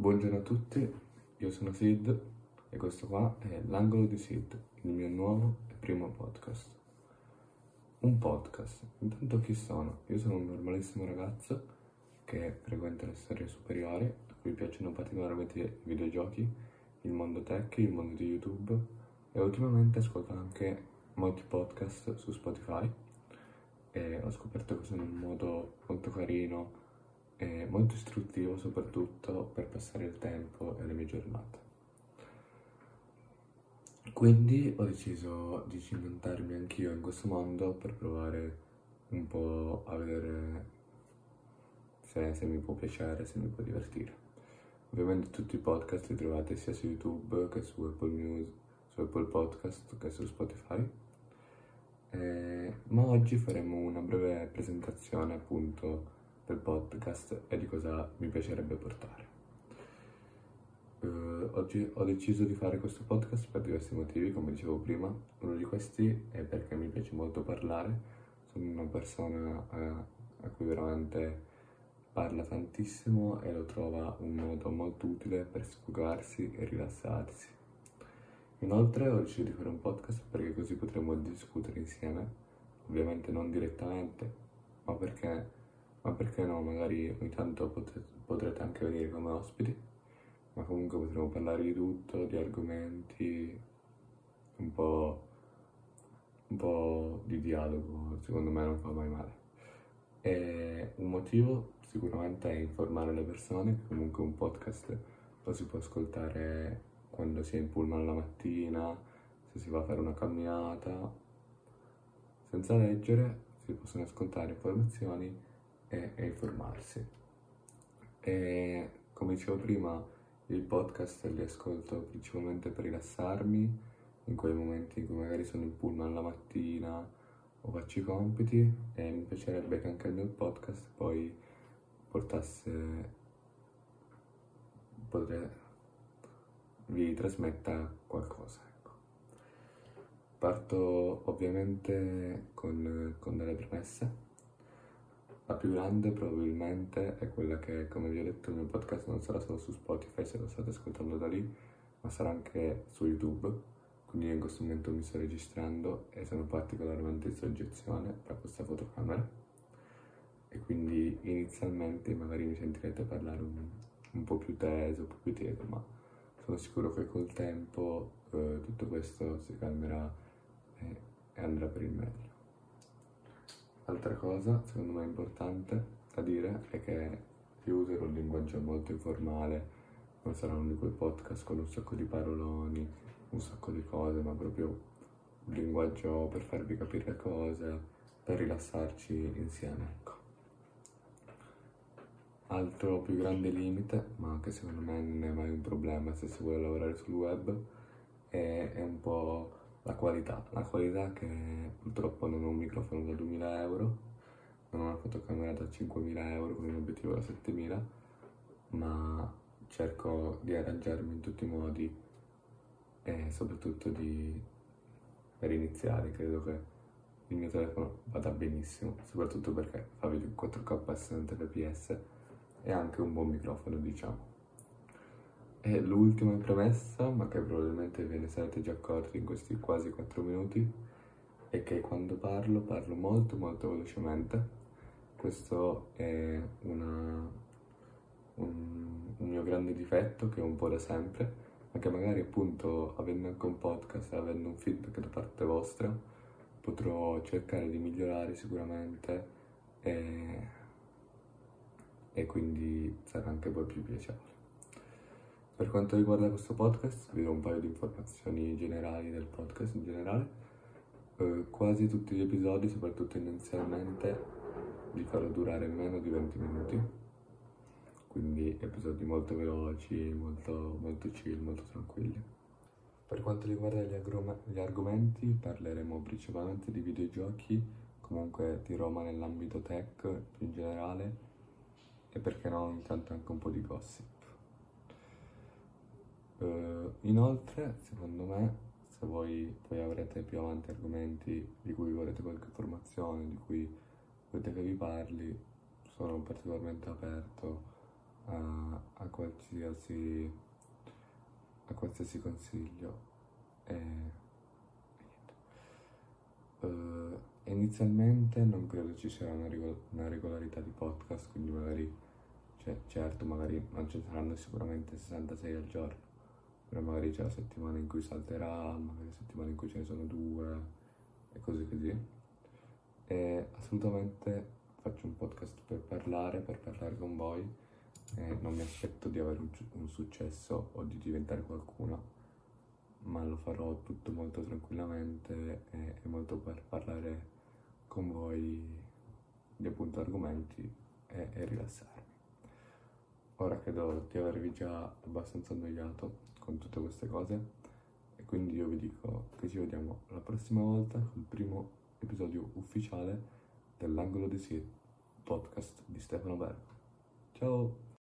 Buongiorno a tutti, io sono Sid e questo qua è l'angolo di Sid, il mio nuovo e primo podcast. Un podcast, intanto chi sono? Io sono un normalissimo ragazzo che frequenta le storie superiori, a cui piacciono particolarmente i videogiochi, il mondo tech, il mondo di YouTube e ultimamente ascolto anche molti podcast su Spotify e ho scoperto che sono un modo molto carino e molto istruttivo soprattutto per passare il tempo e le mie giornate. Quindi ho deciso di cimentarmi anch'io in questo mondo per provare un po' a vedere se, se mi può piacere, se mi può divertire. Ovviamente tutti i podcast li trovate sia su YouTube che su Apple News, su Apple Podcast che su Spotify. Eh, ma oggi faremo una breve presentazione appunto del podcast e di cosa mi piacerebbe portare. Uh, oggi ho deciso di fare questo podcast per diversi motivi, come dicevo prima. Uno di questi è perché mi piace molto parlare, sono una persona eh, a cui veramente parla tantissimo e lo trova un modo molto utile per sfogarsi e rilassarsi. Inoltre ho deciso di fare un podcast perché così potremo discutere insieme, ovviamente non direttamente, ma perché ma perché no, magari ogni tanto potrete, potrete anche venire come ospiti, ma comunque potremo parlare di tutto, di argomenti, un po', un po' di dialogo, secondo me non fa mai male. E un motivo sicuramente è informare le persone, comunque un podcast lo si può ascoltare quando si è in pullman la mattina, se si va a fare una camminata, senza leggere si possono ascoltare informazioni e, e informarsi. E come dicevo prima, i podcast li ascolto principalmente per rilassarmi in quei momenti in cui magari sono in pullman la mattina o faccio i compiti e mi piacerebbe che anche il mio podcast poi portasse potrei vi trasmetta qualcosa ecco. parto ovviamente con, con delle premesse la più grande probabilmente è quella che, come vi ho detto, mio podcast non sarà solo su Spotify se lo state ascoltando da lì, ma sarà anche su YouTube. Quindi io in questo momento mi sto registrando e sono particolarmente in soggezione da questa fotocamera. E quindi inizialmente magari mi sentirete parlare un, un po' più teso, un po' più tieso, ma sono sicuro che col tempo eh, tutto questo si calmerà e, e andrà per il meglio. Altra cosa, secondo me importante da dire, è che io userò un linguaggio molto informale, non sarà uno di quei podcast con un sacco di paroloni, un sacco di cose, ma proprio un linguaggio per farvi capire le cose, per rilassarci insieme, ecco. Altro più grande limite, ma che secondo me non è mai un problema se si vuole lavorare sul web, è, è un po' la qualità, la qualità che purtroppo non ho un microfono da 2000 euro, non ho una fotocamera da 5000 euro con un obiettivo da 7000, ma cerco di arrangiarmi in tutti i modi e soprattutto di, per iniziare credo che il mio telefono vada benissimo, soprattutto perché fa video in 4K a 60 fps e anche un buon microfono diciamo. E l'ultima premessa, ma che probabilmente ve ne sarete già accorti in questi quasi 4 minuti, è che quando parlo parlo molto molto velocemente. Questo è una, un, un mio grande difetto che ho un po' da sempre, ma che magari appunto avendo anche un podcast e avendo un feedback da parte vostra potrò cercare di migliorare sicuramente e, e quindi sarà anche poi più piacevole. Per quanto riguarda questo podcast, vi do un paio di informazioni generali del podcast in generale. Eh, quasi tutti gli episodi, soprattutto inizialmente, li farò durare meno di 20 minuti. Quindi episodi molto veloci, molto, molto chill, molto tranquilli. Per quanto riguarda gli, gli argomenti, parleremo principalmente di videogiochi, comunque di Roma nell'ambito tech più in generale e perché no ogni tanto anche un po' di gossip. Uh, inoltre, secondo me, se voi poi avrete più avanti argomenti di cui volete qualche informazione, di cui volete che vi parli, sono particolarmente aperto a, a qualsiasi a qualsiasi consiglio. E Uh, inizialmente non credo ci sia una, regol- una, regolarità di podcast, quindi magari, cioè, certo, magari non ci saranno sicuramente 66 al giorno, però magari c'è la settimana in cui salterà, magari la settimana in cui ce ne sono due e così così. E assolutamente faccio un podcast per parlare, per parlare con voi e non mi aspetto di avere un, un successo o di diventare qualcuno ma lo farò tutto molto tranquillamente e, e molto per parlare con voi di appunto argomenti e, e rilassarmi. Ora credo di avervi già abbastanza annoiato con tutte queste cose e quindi io vi dico che ci vediamo la prossima volta col primo episodio ufficiale dell'Angolo di Sì podcast di Stefano Bergo. Ciao!